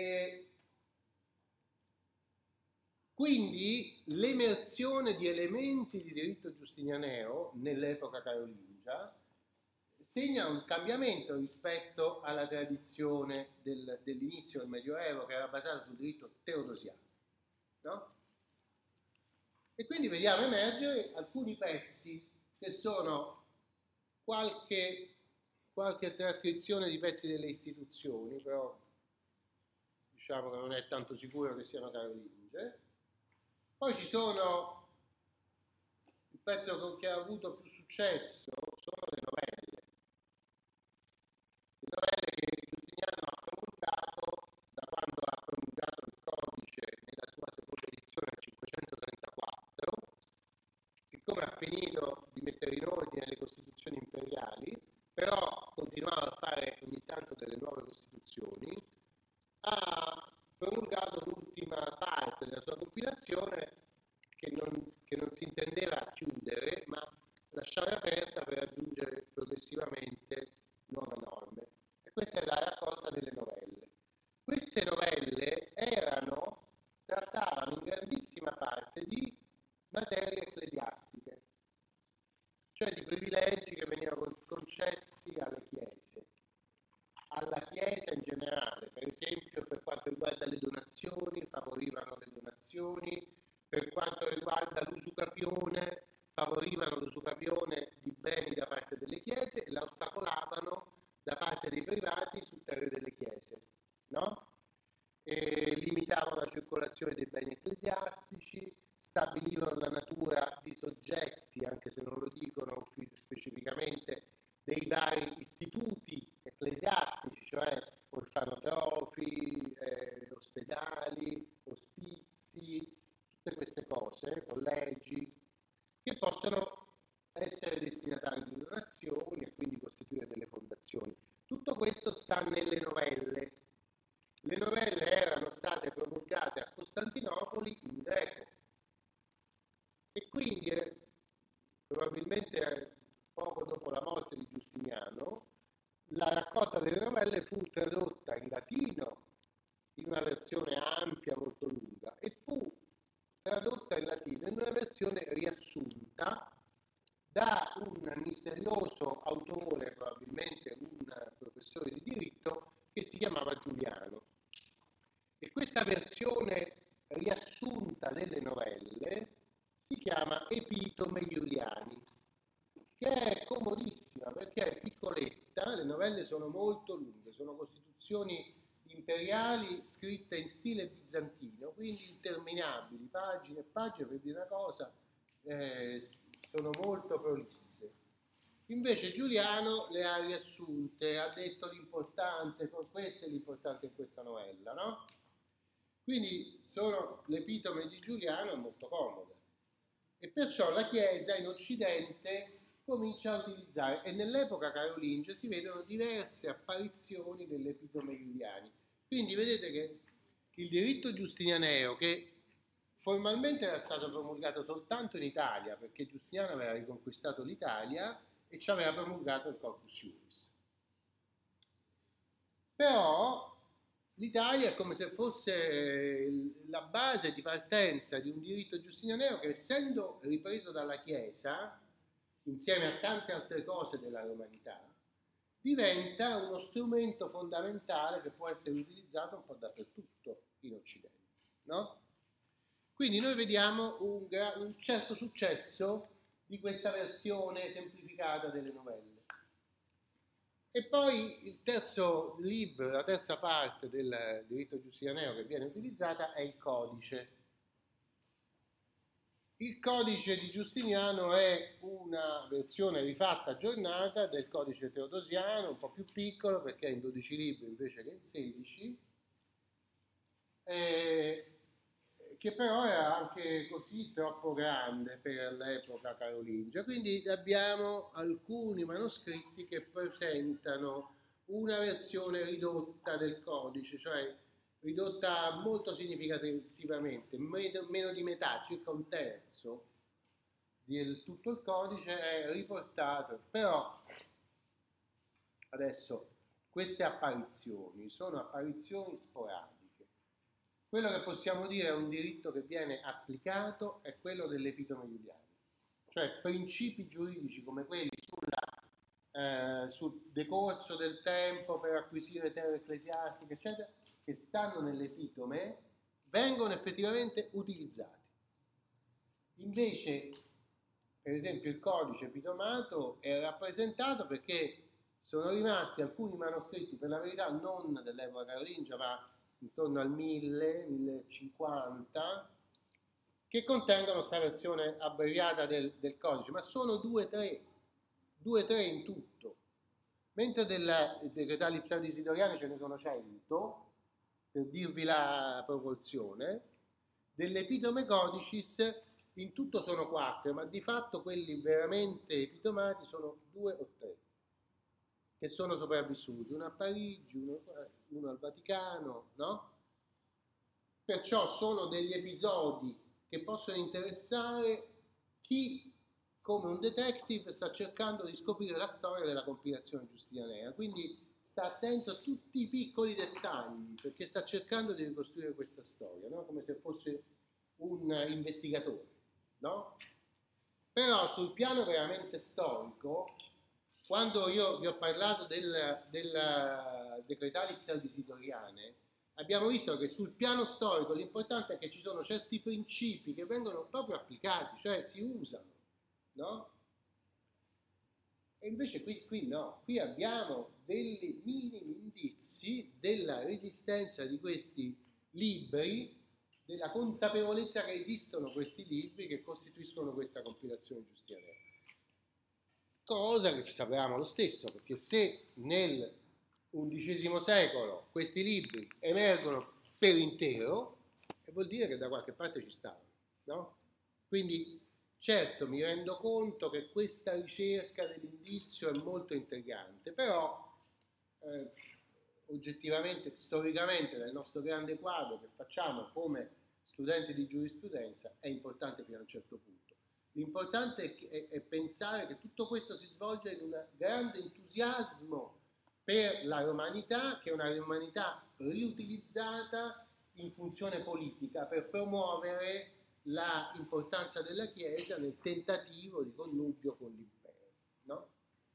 E quindi l'emersione di elementi di diritto giustinianeo nell'epoca carolingia segna un cambiamento rispetto alla tradizione del, dell'inizio del Medioevo che era basata sul diritto teodosiano. No? E quindi vediamo emergere alcuni pezzi che sono qualche, qualche trascrizione di pezzi delle istituzioni, però diciamo che non è tanto sicuro che siano carolinge. Poi ci sono il pezzo che ha avuto più successo sono le novelle. Le novelle che Giustiniano ha promulgato da quando ha promulgato il codice nella sua seconda edizione nel 534, siccome ha finito di mettere in ordine le costituzioni imperiali, però continuava a fare ogni tanto delle nuove costituzioni, ha promulgato l'ultima parte della sua compilazione che non, che non si intendeva chiudere, ma lasciare aperta per aggiungere progressivamente nuove norme. E questa è la raccolta delle novelle. Queste novelle erano, trattavano in grandissima parte di materie ecclesiastiche, cioè di privilegi che venivano concessi alle chiese alla Chiesa in generale, per esempio per quanto riguarda le donazioni, favorivano le donazioni, per quanto riguarda l'usucapione, favorivano l'usucapione di beni da parte delle chiese e la ostacolavano da parte dei privati sul terreno delle chiese, no? Limitavano la circolazione dei beni ecclesiastici, stabilivano la natura di soggetti, anche se non lo dicono specificamente, dei vari istituti ecclesiastici, cioè orfanotrofi, ospedali, ospizi, tutte queste cose, collegi, che possono essere destinatari di donazioni e quindi costituire delle fondazioni. Tutto questo sta nelle novelle. Le novelle erano state promulgate a Costantinopoli in greco e quindi eh, probabilmente eh, poco dopo la morte di Giustiniano, la raccolta delle novelle fu tradotta in latino in una versione ampia, molto lunga, e fu tradotta in latino in una versione riassunta da un misterioso autore, probabilmente un professore di diritto, che si chiamava Giuliano. E questa versione riassunta delle novelle si chiama Epitome Giuliani che è comodissima perché è piccoletta, le novelle sono molto lunghe, sono costituzioni imperiali scritte in stile bizantino, quindi interminabili, pagine e pagine per dire una cosa, eh, sono molto prolisse. Invece Giuliano le ha riassunte, ha detto l'importante, questo è l'importante in questa novella, no? Quindi sono, l'epitome di Giuliano è molto comoda. E perciò la Chiesa in Occidente comincia a utilizzare e nell'epoca carolingia si vedono diverse apparizioni dell'epitome giuliani. Quindi vedete che il diritto giustinianeo che formalmente era stato promulgato soltanto in Italia perché Giustiniano aveva riconquistato l'Italia e ci aveva promulgato il Corpus Juris. Però l'Italia è come se fosse la base di partenza di un diritto giustinianeo che essendo ripreso dalla Chiesa insieme a tante altre cose della romanità, diventa uno strumento fondamentale che può essere utilizzato un po' dappertutto in Occidente. No? Quindi noi vediamo un, un certo successo di questa versione semplificata delle novelle. E poi il terzo libro, la terza parte del diritto giustinianeo che viene utilizzata è il codice il codice di Giustiniano è una versione rifatta aggiornata del codice teodosiano, un po' più piccolo perché è in 12 libri invece che in 16, eh, che però era anche così troppo grande per l'epoca carolingia. Quindi abbiamo alcuni manoscritti che presentano una versione ridotta del codice, cioè ridotta molto significativamente, meno, di metà, circa un terzo di tutto il codice è riportato, però adesso queste apparizioni sono apparizioni sporadiche, quello che possiamo dire è un diritto che viene applicato è quello dell'epitome giuliano, cioè principi giuridici come quelli sulla, eh, sul decorso del tempo per acquisire terre ecclesiastiche, eccetera, che stanno nell'epitome, vengono effettivamente utilizzati. Invece, per esempio, il codice epitomato è rappresentato perché sono rimasti alcuni manoscritti, per la verità non dell'epoca carolingia, ma intorno al 1000, 1050, che contengono questa versione abbreviata del, del, codice, ma sono due o tre, due tre in tutto. Mentre del, dei retali pseudisidoriani ce ne sono 100, per dirvi la proporzione, dell'epitome codicis in tutto sono quattro, ma di fatto quelli veramente epitomati sono due o tre che sono sopravvissuti, uno a Parigi, uno, uno al Vaticano, no? Perciò sono degli episodi che possono interessare chi, come un detective, sta cercando di scoprire la storia della compilazione giustinianea. Quindi sta attento a tutti i piccoli dettagli, perché sta cercando di ricostruire questa storia, no? come se fosse un investigatore. No? Però sul piano veramente storico quando io vi ho parlato del, del decretali pseudisitoriane, abbiamo visto che sul piano storico l'importante è che ci sono certi principi che vengono proprio applicati, cioè si usano, no? E invece qui, qui no, qui abbiamo dei minimi indizi della resistenza di questi libri, della consapevolezza che esistono questi libri che costituiscono questa compilazione giustiziaria cosa che sapevamo lo stesso, perché se nel XI secolo questi libri emergono per intero, vuol dire che da qualche parte ci stavano, no? Quindi certo mi rendo conto che questa ricerca dell'indizio è molto intrigante, però eh, oggettivamente, storicamente nel nostro grande quadro che facciamo come studenti di giurisprudenza è importante fino a un certo punto. L'importante è, è, è, pensare che tutto questo si svolge in un grande entusiasmo per la romanità, che è una romanità riutilizzata in funzione politica per promuovere l'importanza della Chiesa nel tentativo di connubio con l'impero